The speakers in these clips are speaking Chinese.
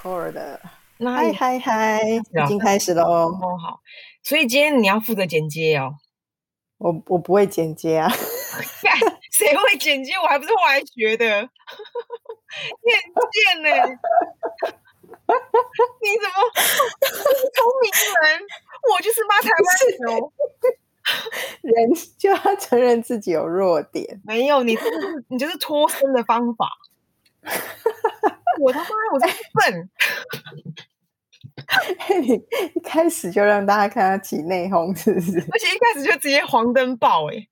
record 的，那嗨嗨嗨，已经开始了。哦好，所以今天你要负责剪接哦。我我不会剪接啊，干 谁会剪接？我还不是后来学的，你很贱呢、你怎么聪明人？我就是骂台湾牛。人就要承认自己有弱点。没有，你这个是你就是脱身的方法。我他妈我真是笨，你一开始就让大家看他起内讧，是不是？而且一开始就直接黄灯爆哎、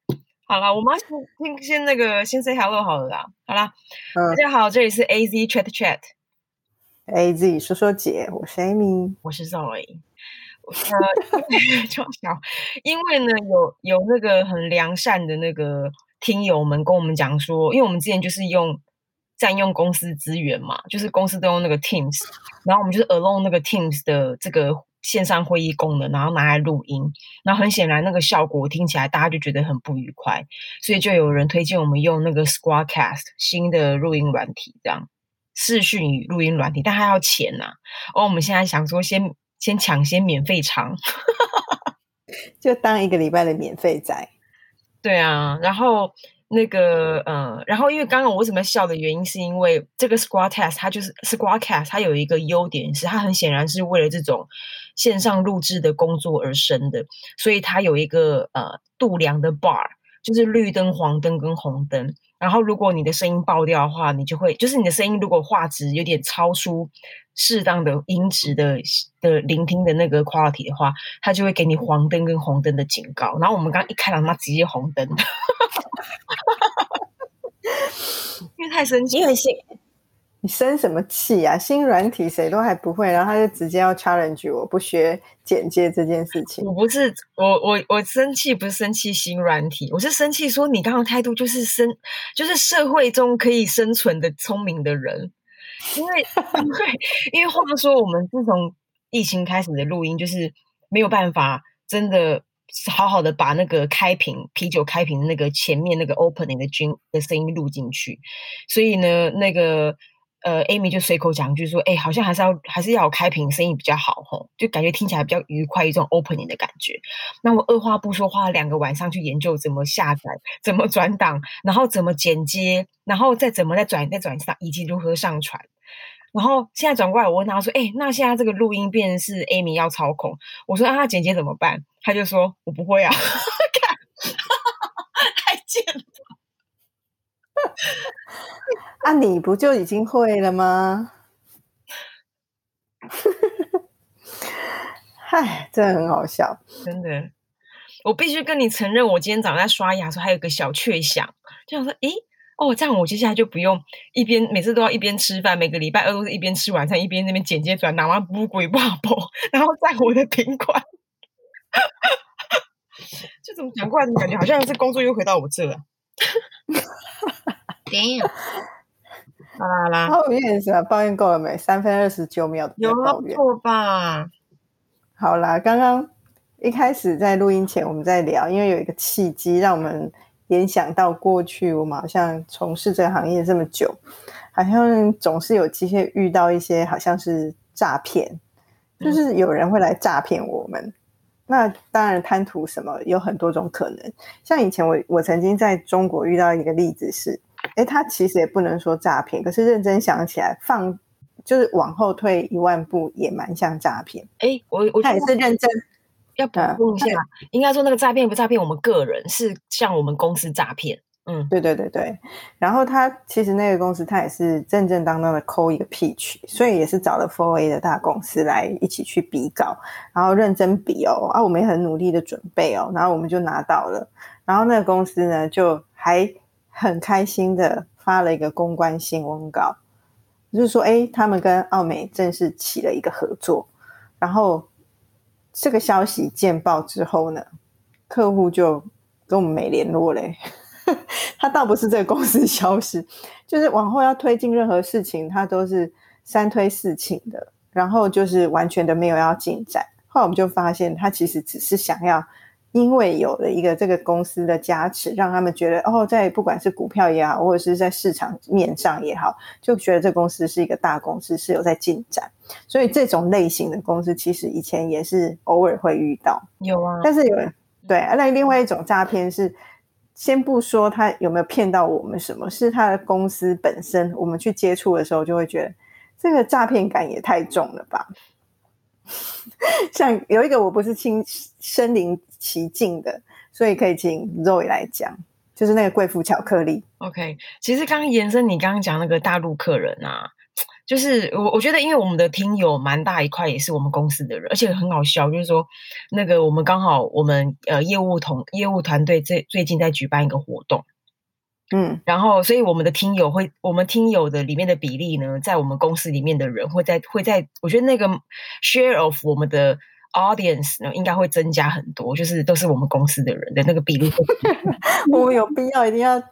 好了，我们要先先先那个先 say hello 好了啦。好啦，嗯大家好，这里是 A Z Chat Chat，A Z 说说姐，我是 Amy。我是 Zoe。呃，就小，因为呢，有有那个很良善的那个听友们跟我们讲说，因为我们之前就是用占用公司资源嘛，就是公司都用那个 Teams，然后我们就是 alone 那个 Teams 的这个线上会议功能，然后拿来录音，然后很显然那个效果听起来大家就觉得很不愉快，所以就有人推荐我们用那个 Squadcast 新的录音软体，这样视讯与录音软体，但它要钱呐、哦，我们现在想说先先抢先免费尝，就当一个礼拜的免费仔。对啊，然后那个呃，然后因为刚刚我为什么笑的原因，是因为这个 Squad Test 它就是 Squadcast 它有一个优点是它很显然是为了这种线上录制的工作而生的，所以它有一个呃度量的 bar，就是绿灯、黄灯跟红灯。然后如果你的声音爆掉的话，你就会就是你的声音如果画质有点超出适当的音质的的聆听的那个 quality 的话，它就会给你黄灯跟红灯的警告。然后我们刚一开朗，他妈直接红灯，因为太生气。因为新，你生什么气啊？新软体谁都还不会，然后他就直接要 challenge 我不学简介这件事情。我不是我我我生气，不是生气新软体，我是生气说你刚刚态度就是生就是社会中可以生存的聪明的人，因为因为 因为话说我们自从疫情开始的录音，就是没有办法真的好好的把那个开瓶啤酒开瓶那个前面那个 opening 的军的声音录进去，所以呢，那个呃，Amy 就随口讲一句说：“哎、好像还是要还是要开瓶声音比较好吼，就感觉听起来比较愉快，一种 opening 的感觉。”那我二话不说，花了两个晚上去研究怎么下载、怎么转档，然后怎么剪接，然后再怎么再转再转上，以及如何上传。然后现在转过来，我问他说：“哎、那现在这个录音变成是 Amy 要操控，我说：‘啊，那剪接怎么办？’他就说：‘我不会啊。’看，太贱了。啊，你不就已经会了吗？嗨，真的很好笑。真的，我必须跟你承认，我今天早上在刷牙的时候，还有一个小确想，就想说，诶，哦，这样我接下来就不用一边每次都要一边吃饭，每个礼拜二都是一边吃晚餐一边那边剪接转档，然后不鬼不好然后在我的品管，就怎么讲过来，怎么感觉好像是工作又回到我这了。Damn，好啦好啦，抱怨什么？抱怨够了没？三分二十九秒的抱怨。不错吧？好啦，刚刚一开始在录音前我们在聊，因为有一个契机让我们联想到过去，我们好像从事这个行业这么久，好像总是有机会遇到一些好像是诈骗，就是有人会来诈骗我们。那当然贪图什么有很多种可能，像以前我我曾经在中国遇到一个例子是，诶，他其实也不能说诈骗，可是认真想起来，放就是往后退一万步，也蛮像诈骗。诶，我我他觉得也是认真要补充一下，应该说那个诈骗不诈骗我们个人，是向我们公司诈骗。嗯，对对对对，然后他其实那个公司他也是正正当当的抠一个 pitch，所以也是找了 Four A 的大公司来一起去比稿，然后认真比哦，啊，我们也很努力的准备哦，然后我们就拿到了，然后那个公司呢就还很开心的发了一个公关新闻稿，就是说，哎，他们跟奥美正式起了一个合作，然后这个消息见报之后呢，客户就跟我们没联络嘞。他倒不是这个公司消失，就是往后要推进任何事情，他都是三推四请的，然后就是完全的没有要进展。后来我们就发现，他其实只是想要因为有了一个这个公司的加持，让他们觉得哦，在不管是股票也好，或者是在市场面上也好，就觉得这公司是一个大公司，是有在进展。所以这种类型的公司，其实以前也是偶尔会遇到。有啊，但是有人对，那另外一种诈骗是，先不说他有没有骗到我们什么，是他的公司本身，我们去接触的时候就会觉得这个诈骗感也太重了吧。像有一个我不是亲身临其境的，所以可以请 Zoe 来讲，就是那个贵妇巧克力。OK，其实刚刚延伸你刚刚讲那个大陆客人啊，就是我我觉得，因为我们的听友蛮大一块也是我们公司的人，而且很好笑，就是说那个我们刚好我们呃业务同业务团队最最近在举办一个活动，嗯，然后所以我们的听友会，我们听友的里面的比例呢，在我们公司里面的人会在会在，我觉得那个 share of 我们的 audience 呢，应该会增加很多，就是都是我们公司的人的那个比例 我们有必要一定要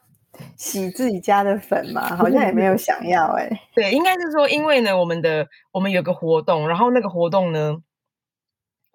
洗自己家的粉吗？好像也没有想要哎、对，应该是说，因为呢，我们的我们有个活动，然后那个活动呢，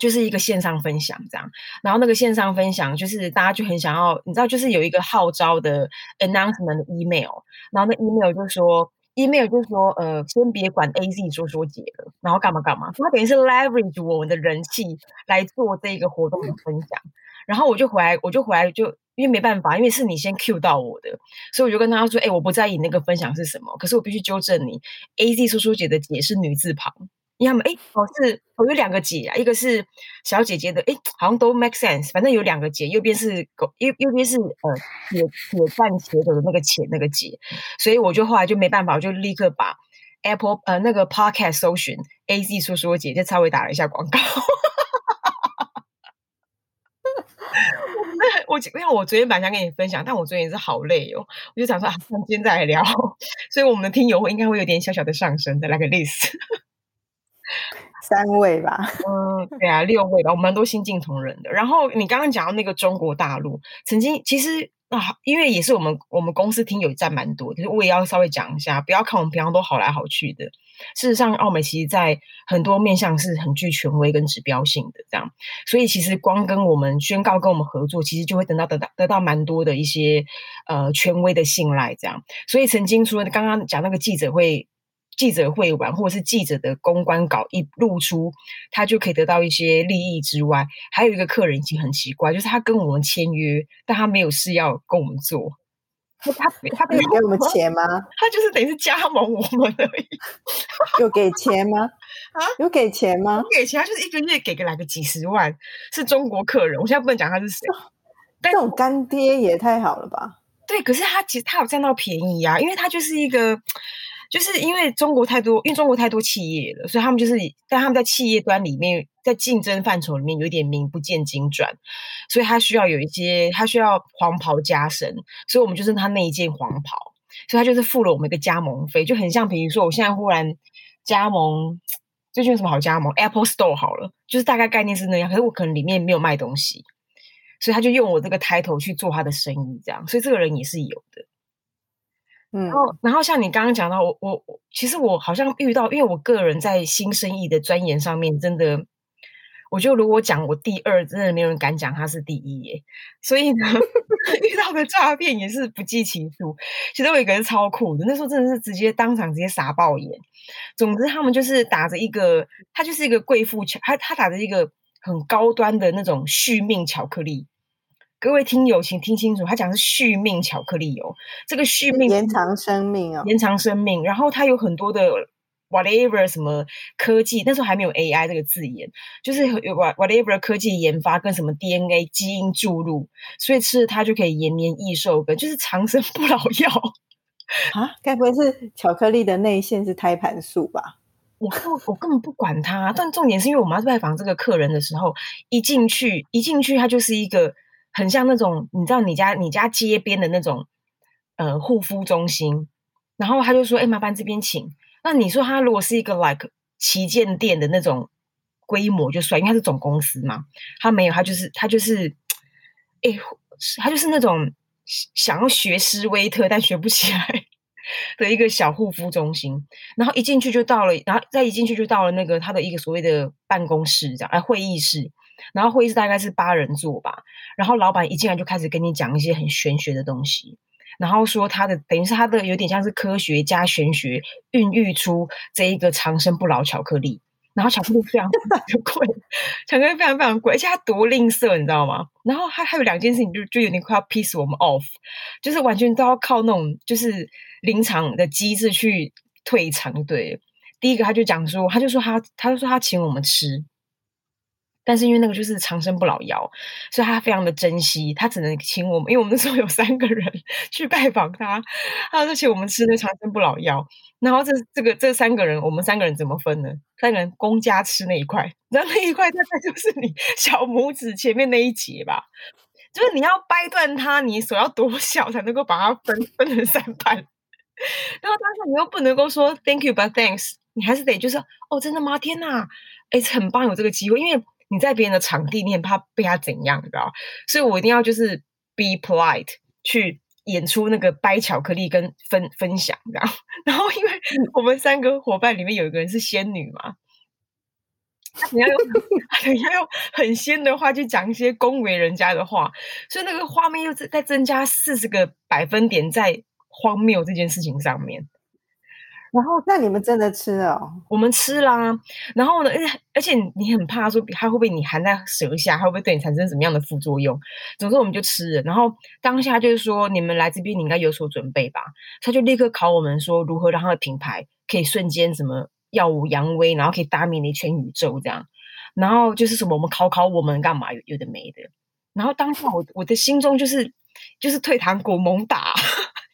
就是一个线上分享这样，然后那个线上分享就是大家就很想要，你知道，就是有一个号召的 announcement email，然后那 email 就说。email 就说，呃，先别管 A Z 说说姐了，然后干嘛干嘛，它等于是 leverage 我们的人气来做这个活动的分享。然后我就回来，我就回来就因为没办法，因为是你先 Q 到我的，所以我就跟他说：“哎、我不在意那个分享是什么，可是我必须纠正你，A Z 叔叔姐的姐是女字旁，因为他们哎、哦是我有两个姐啊，一个是小姐姐的，哎、好像都 make sense，反正有两个姐，右边是狗，右右边是呃铁铁蛋茄的那个茄那个姐，所以我就后来就没办法，我就立刻把 Apple 呃那个 Podcast 搜寻 A Z 叔叔姐，就稍微打了一下广告。我因为我昨天本来想跟你分享，但我昨天也是好累哦，我就想说啊，今天再来聊，所以我们的听友会应该会有点小小的上升的来个 list。三位吧，嗯，对啊，六位吧，我们蛮多新进同仁的。然后你刚刚讲到那个中国大陆，曾经其实啊，因为也是我们我们公司听友占蛮多，可是我也要稍微讲一下，不要看我们平常都好来好去的。事实上，澳美其实在很多面向是很具权威跟指标性的，这样。所以其实光跟我们宣告跟我们合作，其实就会得到得到得到蛮多的一些呃权威的信赖，这样。所以曾经除了刚刚讲那个记者会。记者会完，或者是记者的公关稿一露出，他就可以得到一些利益之外，还有一个客人已经很奇怪，就是他跟我们签约，但他没有事要跟我们做，他他他有给我们钱吗？他就是等于是加盟我们而已。有给钱吗？啊，有给钱吗不？给钱，他就是一个月给个来个几十万，是中国客人，我现在不能讲他是谁。这种干爹也太好了吧？对，可是他其实他有占到便宜啊，因为他就是一个，就是因为中国太多，因为中国太多企业了，所以他们就是在他们在企业端里面，在竞争范畴里面有点名不见经传，所以他需要有一些，他需要黄袍加身，所以我们就是他那一件黄袍，所以他就是付了我们一个加盟费，就很像比如说我现在忽然加盟。最近有什么好加盟？Apple Store 好了，就是大概概念是那样。可是我可能里面没有卖东西，所以他就用我这个 title 去做他的生意，这样。所以这个人也是有的。嗯然，后，然后像你刚刚讲到，我我我，其实我好像遇到，因为我个人在新生意的钻研上面，真的，我觉得如果讲我第二，真的没有人敢讲他是第一耶。所以呢，遇到的诈骗也是不计其数。其实我有一个人超酷的，那时候真的是直接当场直接傻爆眼。总之，他们就是打着一个，他就是一个贵妇巧，他他打着一个很高端的那种续命巧克力。各位听友，请听清楚，他讲的是续命巧克力哦。这个续命延长生命哦。延长生命，然后它有很多的 whatever 什么科技，那时候还没有 AI 这个字眼，就是有 what- whatever 科技研发跟什么 DNA 基因注入，所以吃了它就可以延年益寿，跟就是长生不老药。啊，该不会是巧克力的内馅是胎盘素吧？我根我根本不管它，但重点是因为我们要拜访这个客人的时候，一进去一进去，它就是一个很像那种你知道你家你家街边的那种呃护肤中心，然后他就说：“哎、麻烦这边请。”那你说他如果是一个 like 旗舰店的那种规模就算，因为它是总公司嘛，他没有，他就是他就是，哎、他就是那种想要学施威特但学不起来。的一个小护肤中心，然后一进去就到了，然后再一进去就到了那个他的一个所谓的办公室，这样哎会议室，然后会议室大概是八人座吧，然后老板一进来就开始跟你讲一些很玄学的东西，然后说他的等于是他的有点像是科学加玄学孕育出这一个长生不老巧克力。然后巧克力非常 非常贵，巧克力非常非常贵，而且它多吝啬，你知道吗？然后还还有两件事情，就就有点快要 piss 我们 off，就是完全都要靠那种就是临场的机制去退场。对，第一个他就讲说，他就说他他就说他请我们吃。但是因为那个就是长生不老药，所以他非常的珍惜，他只能请我们，因为我们那时候有三个人 去拜访他，他就请我们吃那长生不老药。然后这这个这三个人，我们三个人怎么分呢？三个人公家吃那一块，然后那一块大概就是你小拇指前面那一节吧，就是你要掰断它，你手要多小才能够把它分分成三半。然后当时你又不能够说 Thank you but thanks，你还是得就是哦，真的吗？天哪，哎，很棒有这个机会，因为。你在别人的场地，你很怕被他怎样，你知道？所以我一定要就是 be polite 去演出那个掰巧克力跟分分享，这样。然后因为我们三个伙伴里面有一个人是仙女嘛，你要用你要用很仙的话去讲一些恭维人家的话，所以那个画面又再增加四十个百分点在荒谬这件事情上面。然后，那你们真的吃哦？我们吃啦。然后呢，而且而且你很怕说它会不会你含在舌下，它会不会对你产生什么样的副作用？总之我们就吃了。然后当下就是说，你们来这边你应该有所准备吧？他就立刻考我们说，如何让他的品牌可以瞬间什么耀武扬威，然后可以大名的全宇宙这样。然后就是什么，我们考考我们干嘛？有有的没的。然后当下我我的心中就是就是退堂鼓猛打。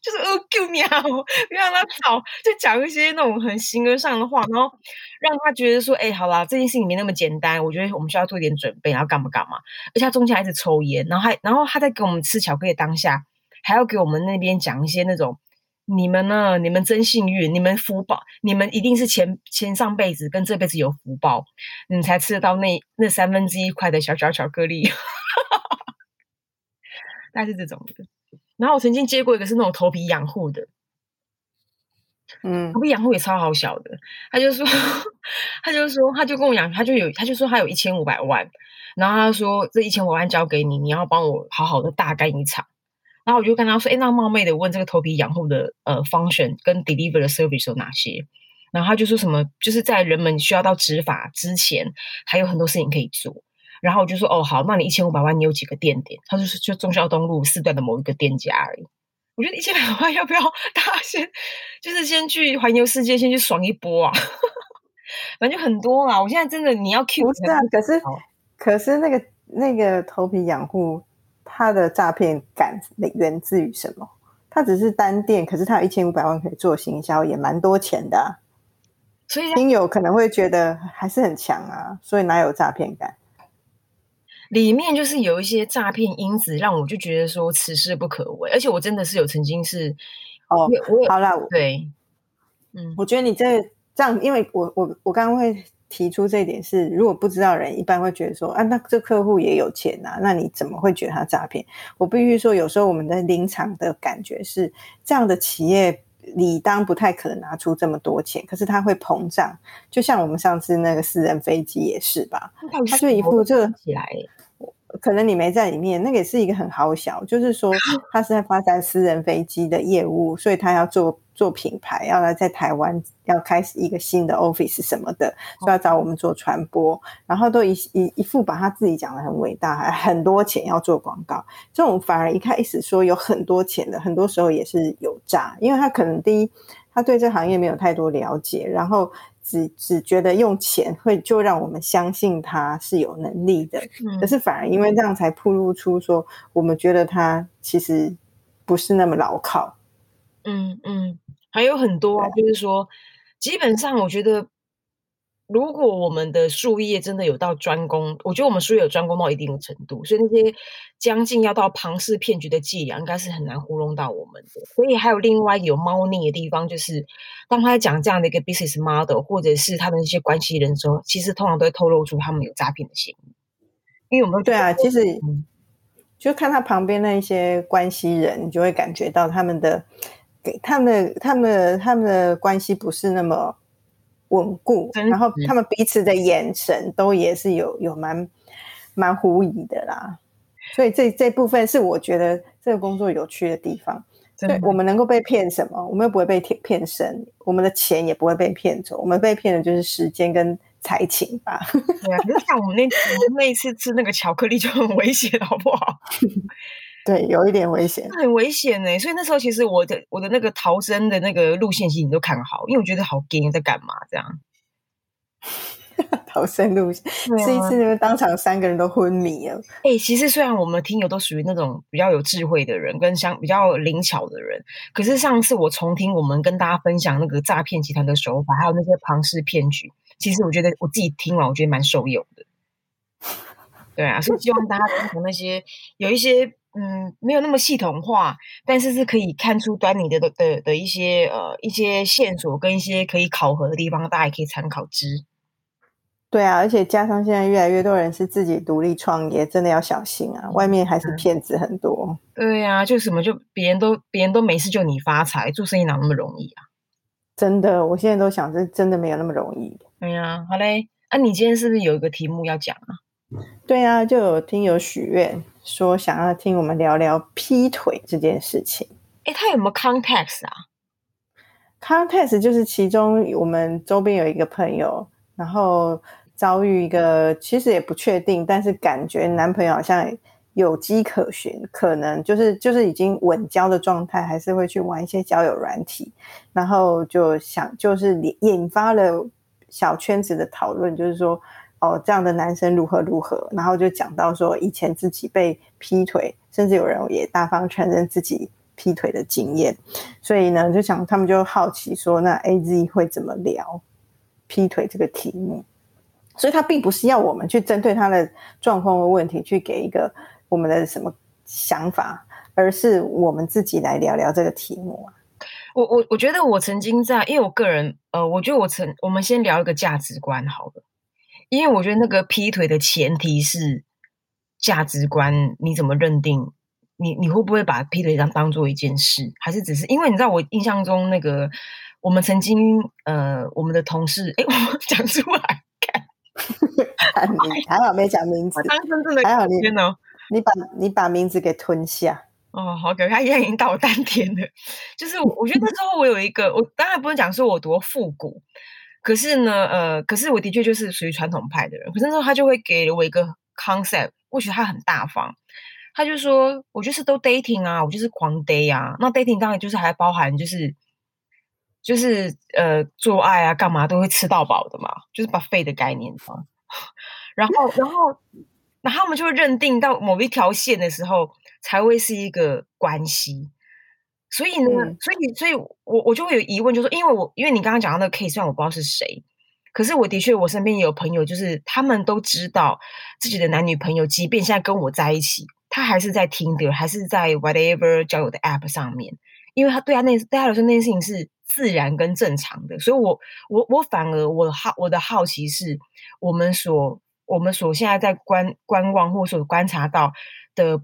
就是呃，救命啊！别让他吵，就讲一些那种很形而上的话，然后让他觉得说，哎，好啦，这件事情没那么简单。我觉得我们需要做一点准备，然后干嘛干嘛。而且他中间还是抽烟，然后还然后他在给我们吃巧克力当下，还要给我们那边讲一些那种，你们呢，你们真幸运，你们福报，你们一定是前前上辈子跟这辈子有福报，你才吃得到那那三分之一块的小小巧克力，大概是这种的。然后我曾经接过一个是那种头皮养护的，嗯，头皮养护也超好小的。他就说，他就说，他就跟我讲，他就有，他就说他有一千五百万，然后他说这一千五百万交给你，你要帮我好好的大干一场。然后我就跟他说，哎，那冒昧的问这个头皮养护的呃 function 跟 deliver 的 service 有哪些？然后他就说什么，就是在人们需要到执法之前，还有很多事情可以做。然后我就说哦好，那你一千五百万你有几个店点？他就是就中孝东路四段的某一个店家而已。我觉得一千百万要不要大家先就是先去环游世界，先去爽一波啊？反正就很多啦。我现在真的你要 Q 不是啊？可是可是那个那个头皮养护，它的诈骗感源自于什么？它只是单店，可是它有一千五百万可以做行销，也蛮多钱的。所以听友可能会觉得还是很强啊，所以哪有诈骗感？里面就是有一些诈骗因子，让我就觉得说此事不可为，而且我真的是有曾经是哦，我好了，对，嗯，我觉得你这这样，因为我我我刚刚会提出这一点是，如果不知道人，一般会觉得说啊，那这客户也有钱呐，那你怎么会觉得他诈骗？我必须说，有时候我们的临场的感觉是，这样的企业理当不太可能拿出这么多钱，可是他会膨胀，就像我们上次那个私人飞机也是吧，他就一副这个起来。可能你没在里面，那个也是一个很好小，就是说他是在发展私人飞机的业务，所以他要做做品牌，要来在台湾要开始一个新的 office 什么的，就要找我们做传播，然后都一一一副把他自己讲的很伟大，还很多钱要做广告，这种反而一开始说有很多钱的，很多时候也是有诈，因为他可能第一他对这行业没有太多了解，然后。只只觉得用钱会就让我们相信他是有能力的，可是反而因为这样才铺露出说，我们觉得他其实不是那么牢靠。嗯嗯，还有很多啊，就是说，基本上我觉得。如果我们的术业真的有到专攻，我觉得我们术业有专攻到一定的程度，所以那些将近要到庞氏骗局的伎俩，应该是很难糊弄到我们的。所以还有另外有猫腻的地方，就是当他讲这样的一个 business model，或者是他的那些关系人的时候，其实通常都会透露出他们有诈骗的嫌疑。因为我们对啊，其实就看他旁边那一些关系人，你就会感觉到他们的。给他们的他们的他们的关系不是那么稳固，然后他们彼此的眼神都也是有有蛮蛮狐疑的啦。所以这这部分是我觉得这个工作有趣的地方。对，我们能够被骗什么？我们又不会被骗骗身，我们的钱也不会被骗走，我们被骗的就是时间跟才情吧。对啊，可是像我们那那一次吃那个巧克力就很危险，好不好？对，有一点危险。很危险呢、所以那时候其实我的我的那个逃生的那个路线其实你都看好，因为我觉得好惊在干嘛这样。逃生路线，对啊吃一次，你们当场三个人都昏迷了。哎、其实虽然我们听友都属于那种比较有智慧的人，跟相比较灵巧的人，可是上次我重听我们跟大家分享那个诈骗集团的手法，还有那些庞氏骗局，其实我觉得我自己听完，我觉得蛮受用的。对啊，所以希望大家都从那些有一些嗯没有那么系统化，但是是可以看出端倪的的的的一些呃一些线索跟一些可以考核的地方，大家也可以参考之。对啊，而且加上现在越来越多人是自己独立创业，真的要小心啊！外面还是骗子很多。对呀、就什么就别人都别人都没事，就你发财，做生意哪那么容易啊？真的，我现在都想，这真的没有那么容易。对呀、好嘞。啊，你今天是不是有一个题目要讲啊？对啊，就有听友许愿说想要听我们聊聊劈腿这件事情。哎，他有没有 context 啊？Context 就是其中我们周边有一个朋友，然后遭遇一个其实也不确定，但是感觉男朋友好像有迹可循，可能就是就是已经稳交的状态，还是会去玩一些交友软体，然后就想就是引引发了小圈子的讨论，就是说哦这样的男生如何如何，然后就讲到说以前自己被劈腿，甚至有人也大方承认自己劈腿的经验，所以呢就想他们就好奇说那 A Z 会怎么聊劈腿这个题目。所以他并不是要我们去针对他的状况和问题去给一个我们的什么想法，而是我们自己来聊聊这个题目啊。我我我觉得我曾经在，因为我个人呃，我觉得我曾我们先聊一个价值观好了，因为我觉得那个劈腿的前提是价值观，你怎么认定？你你会不会把劈腿当当做一件事，还是只是因为你知道我印象中那个我们曾经呃我们的同事，哎，我讲出来，看你还好没讲名字我，当真正的还好你天哦。你把你把名字给吞下。哦，好可他现在已经到我丹田了。就是我，我觉得那时候我有一个，我当然不能讲说我多复古，可是呢，呃，可是我的确就是属于传统派的人。可是那时候他就会给了我一个 concept，我觉得他很大方。他就说，我就是都 dating 啊，我就是狂 day 啊。那 dating 当然就是还包含就是就是呃做爱啊，干嘛都会吃到饱的嘛，就是把肺的概念嘛。然后，然后，然后他们就会认定到某一条线的时候，才会是一个关系。所以呢，嗯。所以，所以我我就会有疑问，就是说因为我因为你刚刚讲到那个 case，虽然我不知道是谁，可是我的确我身边也有朋友，就是他们都知道自己的男女朋友，即便现在跟我在一起，他还是在 Tinder，还是在 whatever 交友的 app 上面，因为他对他那对他来说那件事情是自然跟正常的，所以我我我反而我好我的好奇是，我们所我们所现在在观观望或所观察到的，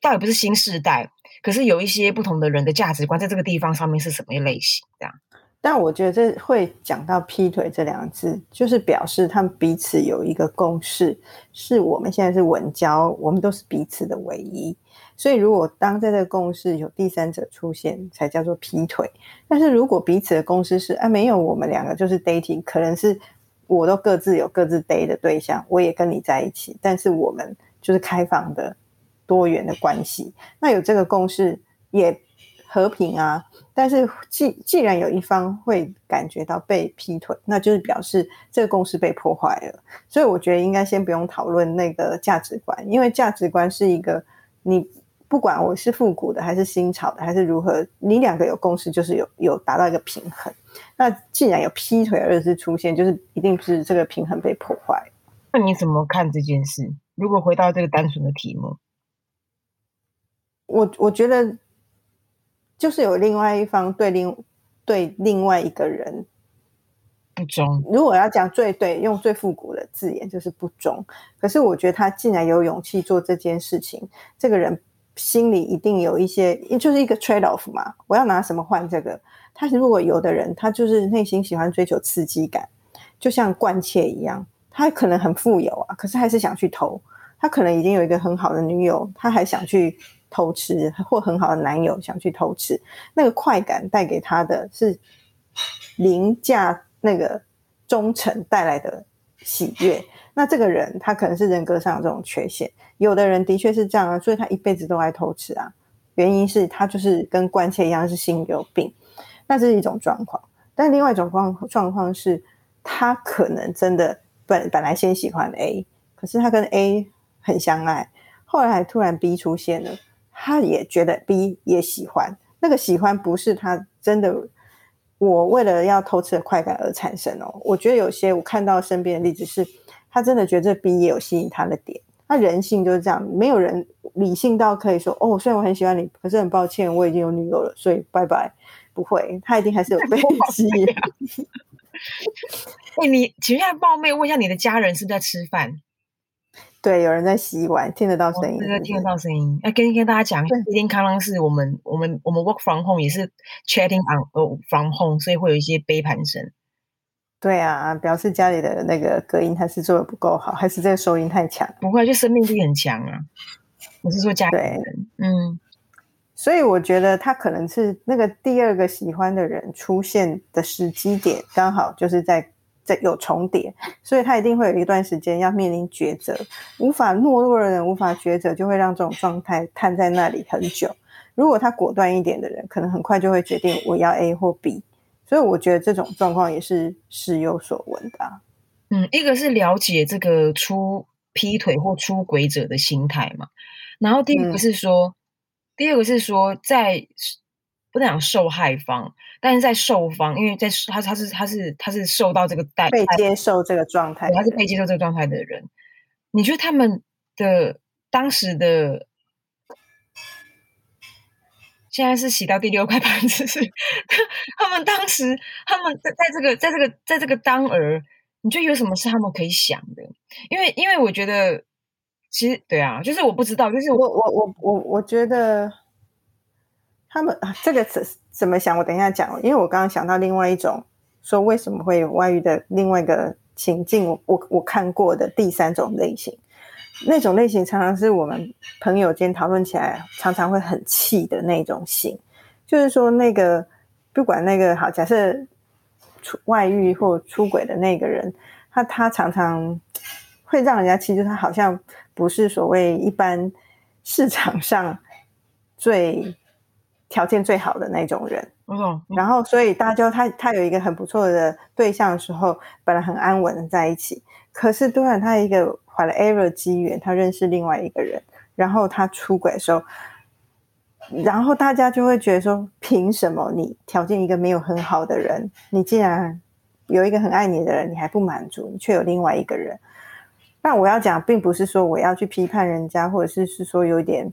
倒也不是新时代，可是有一些不同的人的价值观在这个地方上面是什么类型？这样，但我觉得这会讲到劈腿这两个字，就是表示他们彼此有一个共识，是我们现在是稳交，我们都是彼此的唯一。所以，如果当在这个共识有第三者出现，才叫做劈腿。但是如果彼此的共识是，啊，没有，我们两个就是 dating，可能是我都各自有各自 date 的对象，我也跟你在一起，但是我们就是开放的多元的关系。那有这个共识也和平啊，但是既既然有一方会感觉到被劈腿，那就是表示这个共识被破坏了。所以我觉得应该先不用讨论那个价值观，因为价值观是一个你不管我是复古的还是新潮的还是如何，你两个有共识就是有有达到一个平衡。那既然有劈腿二字出现，就是一定是这个平衡被破坏。那你怎么看这件事？如果回到这个单纯的题目，我我觉得就是有另外一方对另对另外一个人不忠，如果要讲最对，用最复古的字眼就是不忠。可是我觉得他既然有勇气做这件事情，这个人心里一定有一些，就是一个 trade off 嘛。我要拿什么换这个？他如果有的人，他就是内心喜欢追求刺激感，就像惯窃一样，他可能很富有啊，可是还是想去偷。他可能已经有一个很好的女友，他还想去偷吃，或很好的男友想去偷吃。那个快感带给他的是凌驾那个忠诚带来的喜悦。那这个人他可能是人格上有这种缺陷，有的人的确是这样啊，所以他一辈子都爱偷吃啊。原因是他就是跟关切一样是心有病，那这是一种状况。但另外一种状状况是，他可能真的本本来先喜欢 A，可是他跟 A。很相爱，后来突然 B 出现了，他也觉得 B 也喜欢。那个喜欢不是他真的，我为了要偷吃的快感而产生哦。我觉得有些我看到身边的例子是，他真的觉得这 B 也有吸引他的点。那人性就是这样，没有人理性到可以说哦，虽然我很喜欢你，可是很抱歉，我已经有女友了，所以拜拜。不会，他一定还是有被 吸引。哎，你请问冒昧问一下，你的家人是不是在吃饭？对，有人在洗碗，听得到声音。听得到声音。哎，跟跟大家讲，今天康康是我们我们我们 work from home 也是 chatting on 呃 from home，所以会有一些杯盘声。对啊，表示家里的那个隔音还是做的不够好，还是这个收音太强？不会，就生命力很强啊。我是说家里人，嗯。所以我觉得他可能是那个第二个喜欢的人出现的时机点，刚好就是在。在有重叠，所以他一定会有一段时间要面临抉择。无法懦弱的人无法抉择，就会让这种状态瘫在那里很久。如果他果断一点的人，可能很快就会决定我要 A 或 B。所以我觉得这种状况也是时有所闻的。嗯，一个是了解这个出劈腿或出轨者的心态嘛，然后第二个是说，第二个是说在。不能讲受害方，但是在受方，因为在他他是他是他是受到这个代被接受这个状态，他是被接受这个状态的人。你觉得他们的当时的现在是洗到第六块盘子是他们当时他们在在这个在这个在这个当儿，你觉得有什么是他们可以想的？因为因为我觉得其实对啊，就是我不知道，就是我我我我我觉得。他们啊，这个怎怎么想？我等一下讲。因为我刚刚想到另外一种说为什么会有外遇的另外一个情境，我我看过的第三种类型，那种类型常常是我们朋友间讨论起来常常会很气的那种型，就是说那个不管那个好，假设出外遇或出轨的那个人，他他常常会让人家气，就是他好像不是所谓一般市场上最。条件最好的那种人，嗯，然后所以大家就他他有一个很不错的对象的时候，本来很安稳的在一起，可是突然他一个怀了 error 机缘，他认识另外一个人，然后他出轨的时候，然后大家就会觉得说，凭什么你条件一个没有很好的人，你竟然有一个很爱你的人，你还不满足，你却有另外一个人。那我要讲，并不是说我要去批判人家，或者是是说有点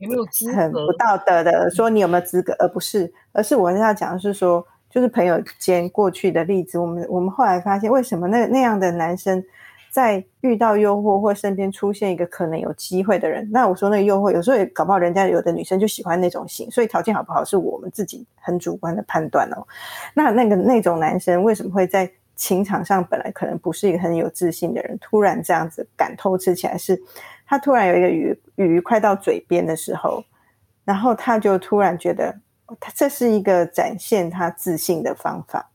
很不道德的说你有没有资格，而不是，而是我要讲的是说，就是朋友间过去的例子，我们我们后来发现，为什么那那样的男生在遇到诱惑或身边出现一个可能有机会的人，那我说那个诱惑有时候也搞不好，人家有的女生就喜欢那种型，所以条件好不好是我们自己很主观的判断哦。那那个那种男生为什么会在？情场上本来可能不是一个很有自信的人，突然这样子敢偷吃起来，是他突然有一个鱼鱼快到嘴边的时候，然后他就突然觉得，他这是一个展现他自信的方法，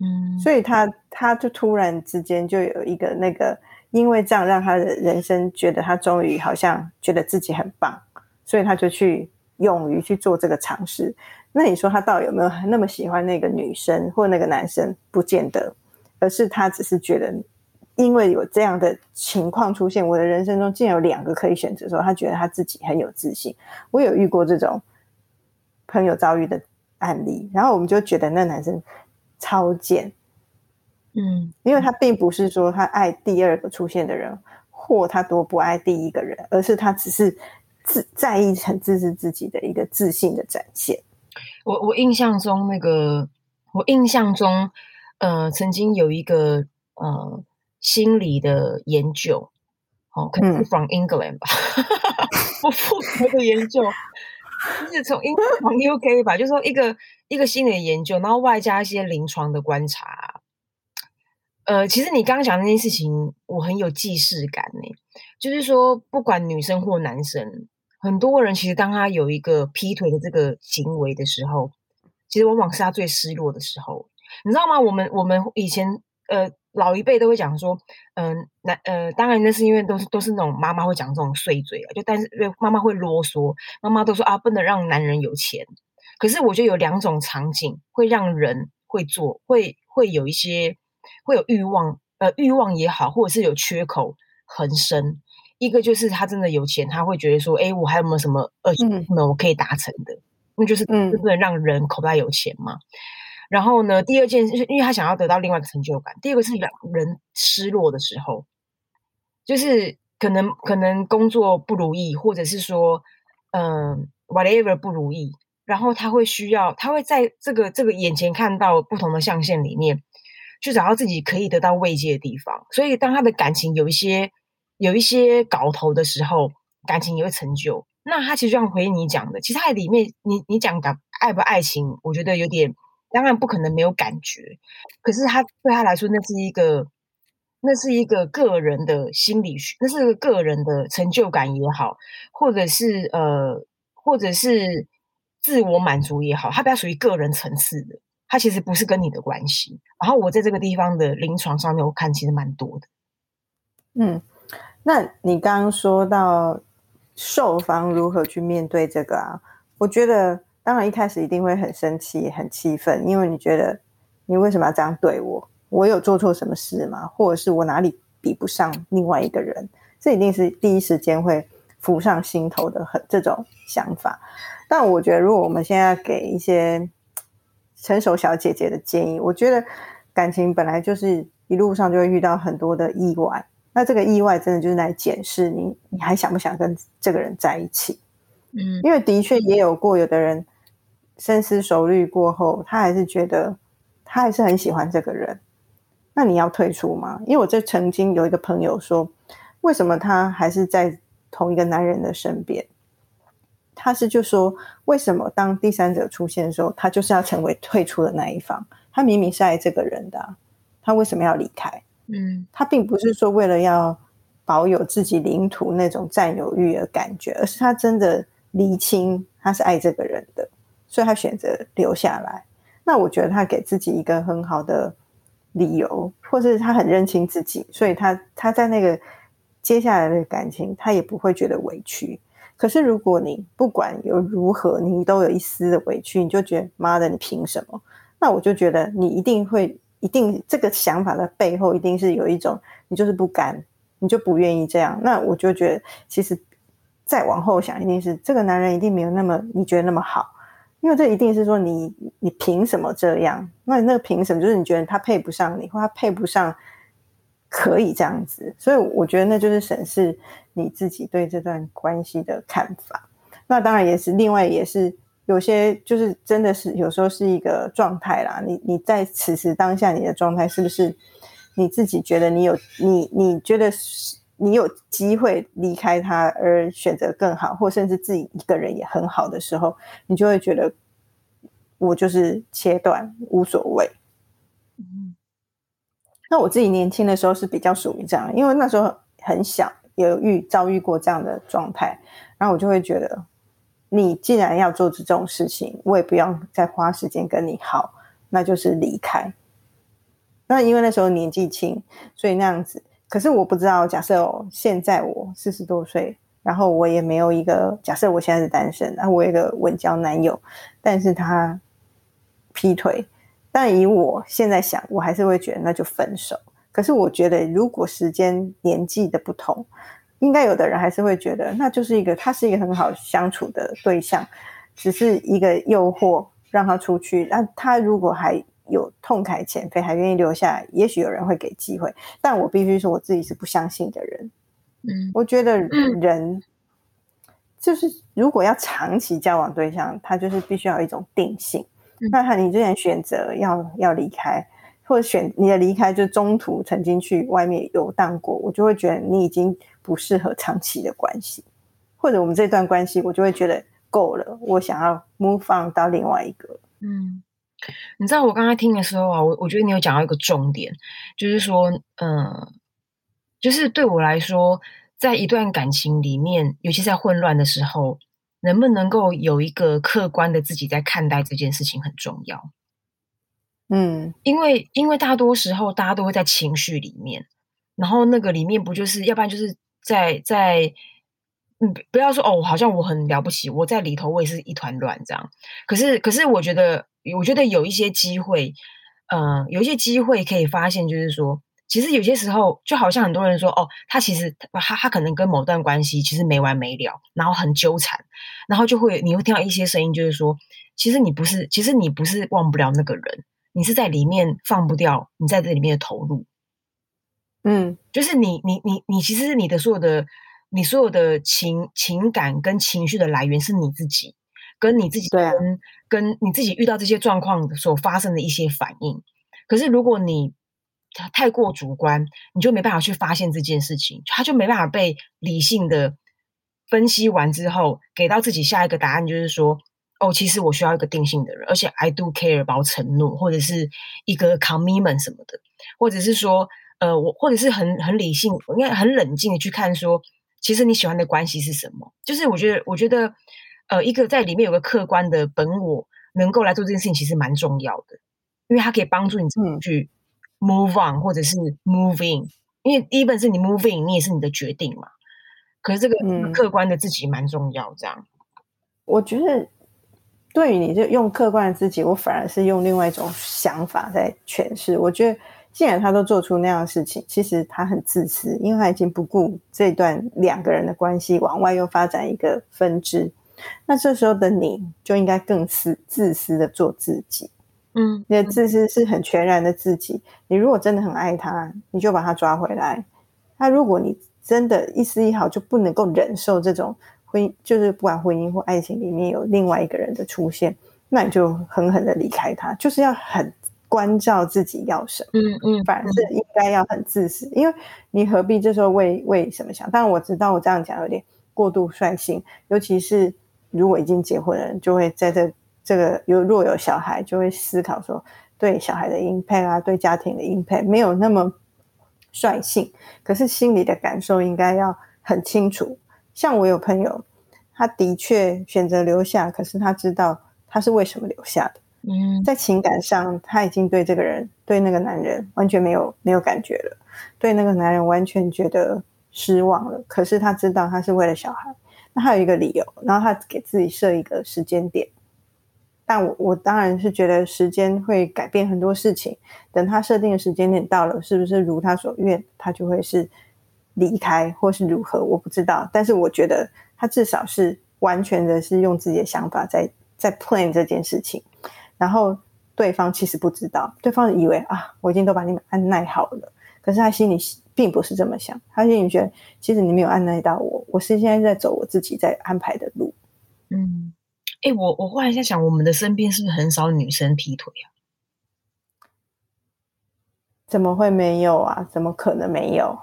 嗯，所以他他就突然之间就有一个那个，因为这样让他的人生觉得他终于好像觉得自己很棒，所以他就去勇于去做这个尝试。那你说他到底有没有那么喜欢那个女生或那个男生？不见得。而是他只是觉得，因为有这样的情况出现，我的人生中竟然有两个可以选择，的时候他觉得他自己很有自信。我有遇过这种朋友遭遇的案例，然后我们就觉得那男生超贱，嗯，因为他并不是说他爱第二个出现的人，或他多不爱第一个人，而是他只是自在意很自知自己的一个自信的展现。我我印象中那个，我印象中。呃，曾经有一个呃心理的研究，哦，可能是 from England 吧，不负责的研究，就是从英从 UK 吧，就是说一个一个新的研究，然后外加一些临床的观察。呃，其实你刚刚讲那件事情，我很有既视感呢。就是说，不管女生或男生，很多人其实当他有一个劈腿的这个行为的时候，其实往往是他最失落的时候。你知道吗？我们我们以前呃老一辈都会讲说，嗯，男呃，当然那是因为都是都是那种妈妈会讲这种碎嘴啊，就但是妈妈会啰嗦，妈妈都说啊，不能让男人有钱。可是我觉得有两种场景会让人会做，会会有一些会有欲望，呃，欲望也好，或者是有缺口横生。一个就是他真的有钱，他会觉得说，哎，我还有没有什么呃能？我可以达成的，那就是不能让人口袋有钱嘛。然后呢，第二件是因为他想要得到另外一个成就感。第二个是让人失落的时候，就是可能可能工作不如意，或者是说，嗯，whatever 不如意，然后他会需要，他会在这个这个眼前看到不同的象限里面，去找到自己可以得到慰藉的地方。所以，当他的感情有一些有一些搞头的时候，感情也会成就。那他其实像回应你讲的，其实他里面你你讲的爱不爱情，我觉得有点。当然不可能没有感觉，可是他对他来说，那是一个，那是一个个人的心理学，那是个人的成就感也好，或者是呃，或者是自我满足也好，它比较属于个人层次的，它其实不是跟你的关系。然后我在这个地方的临床上面，我看其实蛮多的。嗯，那你刚刚说到受方如何去面对这个啊？我觉得。当然，一开始一定会很生气、很气愤，因为你觉得你为什么要这样对我？我有做错什么事吗？或者是我哪里比不上另外一个人？这一定是第一时间会浮上心头的很这种想法。但我觉得，如果我们现在给一些成熟小姐姐的建议，我觉得感情本来就是一路上就会遇到很多的意外，那这个意外真的就是来检视你，你还想不想跟这个人在一起？嗯，因为的确也有过有的人。深思熟虑过后，他还是觉得他还是很喜欢这个人。那你要退出吗？因为我这曾经有一个朋友说，为什么他还是在同一个男人的身边？他是就说，为什么当第三者出现的时候，他就是要成为退出的那一方？他明明是爱这个人的，他为什么要离开？嗯，他并不是说为了要保有自己领土那种占有欲的感觉，而是他真的厘清他是爱这个人的。所以他选择留下来，那我觉得他给自己一个很好的理由，或是他很认清自己，所以他他在那个接下来的感情，他也不会觉得委屈。可是如果你不管有如何，你都有一丝的委屈，你就觉得妈的，你凭什么？那我就觉得你一定会，一定这个想法的背后，一定是有一种你就是不甘，你就不愿意这样。那我就觉得，其实再往后想，一定是这个男人一定没有那么你觉得那么好。因为这一定是说你你凭什么这样？那那个凭什么？就是你觉得他配不上你，或他配不上可以这样子？所以我觉得那就是审视你自己对这段关系的看法。那当然也是另外也是有些就是真的是有时候是一个状态啦。你你在此时当下你的状态是不是你自己觉得你有你你觉得？你有机会离开他而选择更好，或甚至自己一个人也很好的时候，你就会觉得我就是切断无所谓。嗯那我自己年轻的时候是比较属于这样，因为那时候很小，有遇遭遇过这样的状态，然后我就会觉得，你既然要做这种事情，我也不要再花时间跟你好，那就是离开。那因为那时候年纪轻，所以那样子。可是我不知道，假设，现在我四十多岁，然后我也没有一个假设，我现在是单身，那我有一个稳交男友，但是他劈腿，但以我现在想，我还是会觉得那就分手。可是我觉得，如果时间年纪的不同，应该有的人还是会觉得，那就是一个他是一个很好相处的对象，只是一个诱惑让他出去。那他如果还。有痛改前非，还愿意留下来，也许有人会给机会，但我必须说，我自己是不相信的人。嗯，我觉得人就是如果要长期交往对象，他就是必须要有一种定性。那他你之前选择要要离开，或者选你的离开就中途曾经去外面游荡过，我就会觉得你已经不适合长期的关系，或者我们这段关系，我就会觉得够了，我想要 move on 到另外一个。嗯，你知道我刚才听的时候啊，我我觉得你有讲到一个重点，就是说，嗯，就是对我来说，在一段感情里面，尤其在混乱的时候，能不能够有一个客观的自己在看待这件事情很重要。嗯，因为因为大多时候大家都会在情绪里面，然后那个里面不就是要不然就是在在。嗯，不要说哦，好像我很了不起，我在里头我也是一团乱这样。可是，可是我觉得，我觉得有一些机会，嗯，有一些机会可以发现，就是说，其实有些时候，就好像很多人说，哦，他其实他他可能跟某段关系其实没完没了，然后很纠缠，然后就会你会听到一些声音，就是说，其实你不是，其实你不是忘不了那个人，你是在里面放不掉你在这里面的投入。嗯，就是你你你你，其实你的所有的。你所有的情情感跟情绪的来源是你自己，跟你自己跟跟你自己遇到这些状况所发生的一些反应。可是如果你太过主观，你就没办法去发现这件事情，他就没办法被理性的分析完之后，给到自己下一个答案，就是说，哦，其实我需要一个定性的人，而且 I do care about 承诺，或者是一个 commitment 什么的，或者是说，呃，我或者是很很理性，应该很冷静的去看说。其实你喜欢的关系是什么？就是我觉得，我觉得，呃，一个在里面有个客观的本我，能够来做这件事情，其实蛮重要的，因为它可以帮助你自己去 move on 或者是 moving。因为第一本是你 moving，你也是你的决定嘛。可是这个客观的自己蛮重要，这样。我觉得，对于你就用客观的自己，我反而是用另外一种想法在诠释。我觉得。既然他都做出那样的事情，其实他很自私，因为他已经不顾这段两个人的关系，往外又发展一个分支。那这时候的你就应该更自自私的做自己。嗯，你的自私是很全然的自己。你如果真的很爱他，你就把他抓回来。那如果你真的一丝一毫就不能够忍受这种婚姻，就是不管婚姻或爱情里面有另外一个人的出现，那你就狠狠的离开他，就是要很。关照自己要什么，嗯嗯，反而是应该要很自私，因为你何必这时候为为什么想？当然我知道我这样讲有点过度率性，尤其是如果已经结婚的人，就会在这这个有若有小孩，就会思考说对小孩的 impact 啊，对家庭的 impact 没有那么率性，可是心里的感受应该要很清楚。像我有朋友，他的确选择留下，可是他知道他是为什么留下的。嗯，在情感上，他已经对这个人、对那个男人完全没有没有感觉了，对那个男人完全觉得失望了。可是他知道他是为了小孩，那还有一个理由，然后他给自己设一个时间点。但我我当然是觉得时间会改变很多事情。等他设定的时间点到了，是不是如他所愿，他就会是离开，或是如何？我不知道。但是我觉得他至少是完全的是用自己的想法在在 plan 这件事情。然后对方其实不知道，对方以为啊，我已经都把你们按耐好了。可是他心里并不是这么想，他心里觉得其实你没有按耐到我，我是现在在走我自己在安排的路。嗯，哎，我我忽然在想，我们的身边是不是很少女生劈腿啊？怎么会没有啊？怎么可能没有？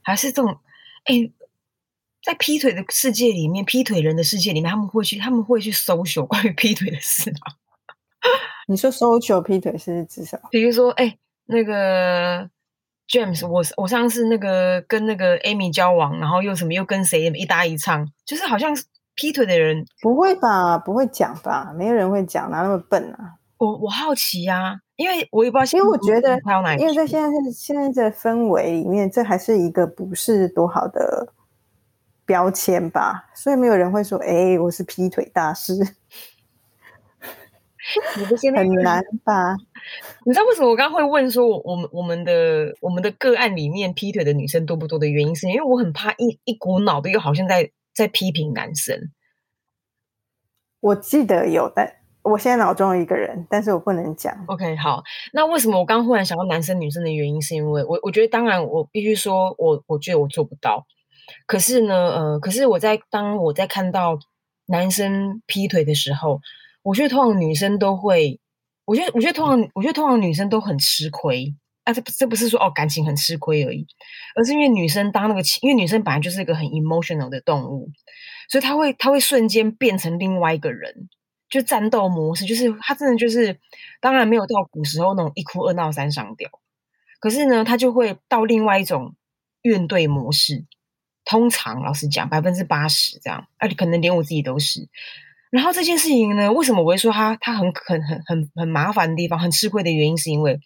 还是这种哎，在劈腿的世界里面，劈腿人的世界里面，他们会去他们会去搜索关于劈腿的事吗？你说搜求劈腿是至少，比如说，哎，那个 James，我我上次那个跟那个 Amy 交往，然后又什么又跟谁一搭一唱，就是好像劈腿的人不会吧？不会讲吧？没有人会讲，哪那么笨啊？我我好奇呀，因为我也不知道，因为我觉得，因为在现在是现在这氛围里面，这还是一个不是多好的标签吧，所以没有人会说，哎，我是劈腿大师。很难吧？你知道为什么我刚刚会问说，我们我们的我们的个案里面劈腿的女生多不多的原因，是因为我很怕一一股脑的又好像在在批评男生。我记得有，但我现在脑中有一个人，但是我不能讲。OK，好，那为什么我刚忽然想到男生女生的原因，是因为我我觉得，当然我必须说，我我觉得我做不到。可是呢，呃，可是我在当我在看到男生劈腿的时候。我觉得通常女生都会，我觉得我觉得通常我觉得通常女生都很吃亏，啊，这这不是说哦感情很吃亏而已，而是因为女生当那个情，因为女生本来就是一个很 emotional 的动物，所以她会她会瞬间变成另外一个人，就战斗模式，就是她真的就是，当然没有到古时候那种一哭二闹三上吊，可是呢，她就会到另外一种怨对模式。通常老实讲，百分之八十这样，啊，可能连我自己都是。然后这件事情呢，为什么我会说他他很很很很很麻烦的地方，很吃亏的原因，是因为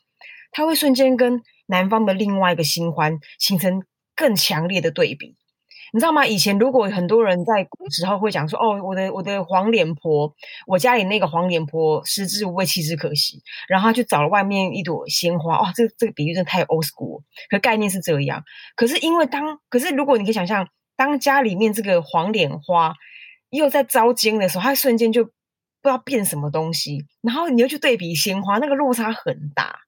他会瞬间跟男方的另外一个新欢形成更强烈的对比。你知道吗？以前如果很多人在古时候会讲说，哦，我的我的黄脸婆，我家里那个黄脸婆食之无味，弃之可惜，然后他去找了外面一朵鲜花，哇，这这个比喻真的太 old school，可概念是这样。可是因为当，可是如果你可以想象，当家里面这个黄脸花又在招奸的时候，它瞬间就不知道变什么东西，然后你又去对比鲜花，那个落差很大。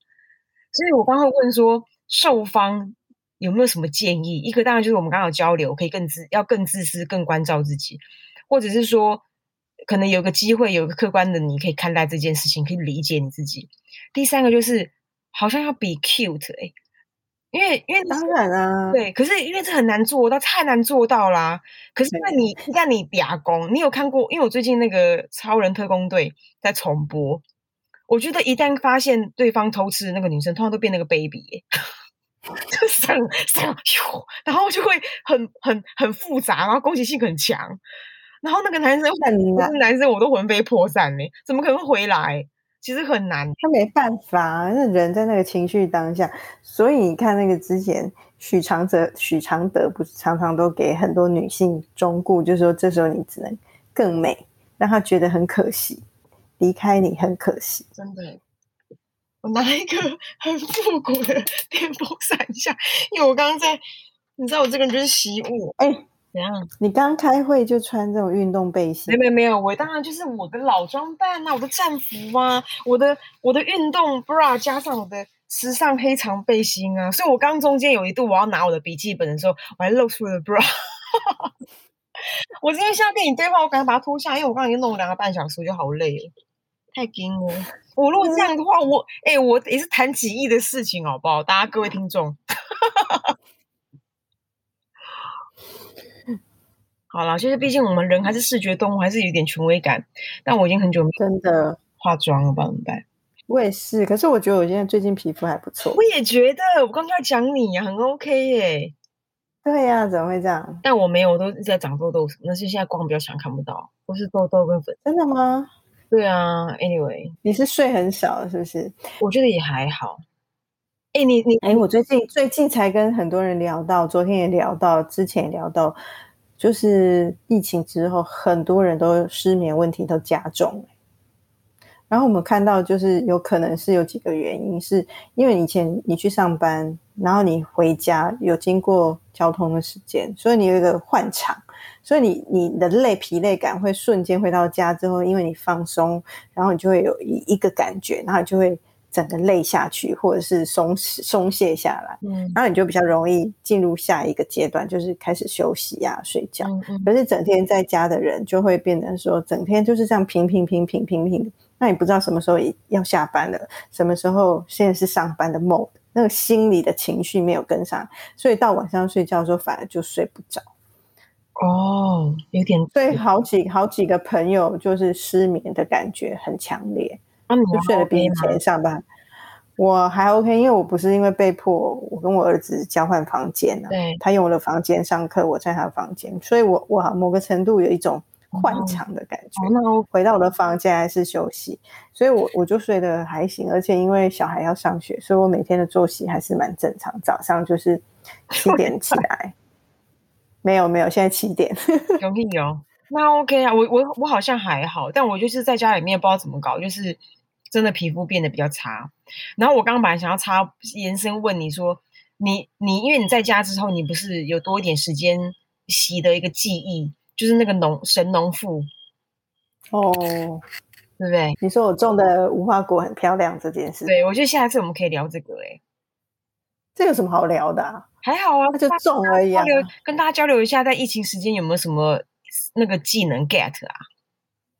所以我刚会问说，受方有没有什么建议？一个当然就是我们刚好交流，可以更自要更自私、更关照自己，或者是说，可能有个机会，有个客观的你可以看待这件事情，可以理解你自己。第三个就是好像要比 cute 哎、因为因为当然啊，对，可是因为这很难做到，太难做到啦。可是那你一旦你俩工，你有看过？因为我最近那个《超人特工队》在重播，我觉得一旦发现对方偷吃的那个女生，通常都变那个 baby，耶 就上上咻，然后就会很很很复杂，然后攻击性很强，然后那个男生男生我都魂飞魄散呢，怎么可能会回来？其实很难。他没办法，那人在那个情绪当下，所以你看那个之前许常德，许常德不是常常都给很多女性忠顾，就说这时候你只能更美，让她觉得很可惜，离开你很可惜。真的，我拿一个很复古的电风扇一下，因为我刚刚在，你知道我这个人就是习武，哎、怎样？你刚开会就穿这种运动背心没，没没有，我当然就是我的老装扮啊，我的战服啊，我的我的运动 bra 加上我的时尚黑长背心啊，所以我刚中间有一度我要拿我的笔记本的时候，我还露出了 bra。我今天现在跟你对话，我赶快把它脱下，因为我刚刚已经弄了两个半小时，我就好累了，太紧了。我如果这样的话，我哎、我也是谈几亿的事情，好不好？大家各位听众。好了，就是毕竟我们人还是视觉动物，还是有点权威感。但我已经很久没真的，化妆了，不知道怎么办。我也是。可是我觉得我现在最近皮肤还不错我。也觉得，我刚刚要讲你呀、很 OK 耶。对呀、怎么会这样？但我没有，我都一直在长痘痘什么，但是现在光比较强，看不到，都是痘痘跟粉。真的吗？对啊，anyway，你是睡很少是不是？我觉得也还好。哎、你你哎，我最近最近才跟很多人聊到，昨天也聊到，之前也聊到，就是疫情之后，很多人都失眠问题都加重。然后我们看到，就是有可能是有几个原因，是因为以前你去上班，然后你回家有经过交通的时间，所以你有一个换场，所以你你的累疲累感会瞬间回到家之后，因为你放松，然后你就会有一一个感觉，然后就会整个累下去，或者是松松懈下来，嗯然后你就比较容易进入下一个阶段，就是开始休息啊、睡觉。嗯嗯，可是整天在家的人就会变成说，整天就是这样平平平平平平的，那你不知道什么时候要下班了，什么时候现在是上班的 mode，那个心理的情绪没有跟上，所以到晚上睡觉的时候反而就睡不着。哦，有点对好几好几个朋友就是失眠的感觉很强烈，啊，你就睡得比以前上班。我还 OK，因为我不是因为被迫，我跟我儿子交换房间啊，对。他用我的房间上课，我在他的房间，所以我我某个程度有一种换场的感觉。哦，那。我回到我的房间还是休息，所以我我就睡得还行，而且因为小孩要上学，所以我每天的作息还是蛮正常，早上就是 七点起来，没有没有，现在七点，有屁有，那 OK 啊，我我我好像还好，但我就是在家里面不知道怎么搞，就是真的皮肤变得比较差。然后我刚刚本来想要插延伸问你说，你你因为你在家之后，你不是有多一点时间习得一个技艺，就是那个农神农妇，哦，对不对？你说我种的无花果很漂亮这件事，对，我觉得下一次我们可以聊这个、欸，这有什么好聊的、啊？还好啊，那就大种而已啊跟大家交流一下，在疫情时间有没有什么那个技能 get 啊？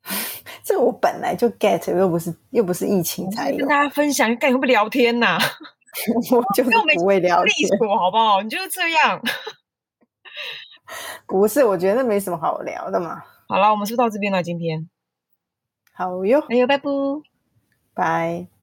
这个我本来就 get，又不是又不是疫情才有跟。大家分享，干会不会聊天呐、我就是不会聊利天，索好不好？你就是这样。不是，我觉得没什么好聊的嘛。好了，我们是到这边了？今天，好哟，哎呦，拜拜。拜。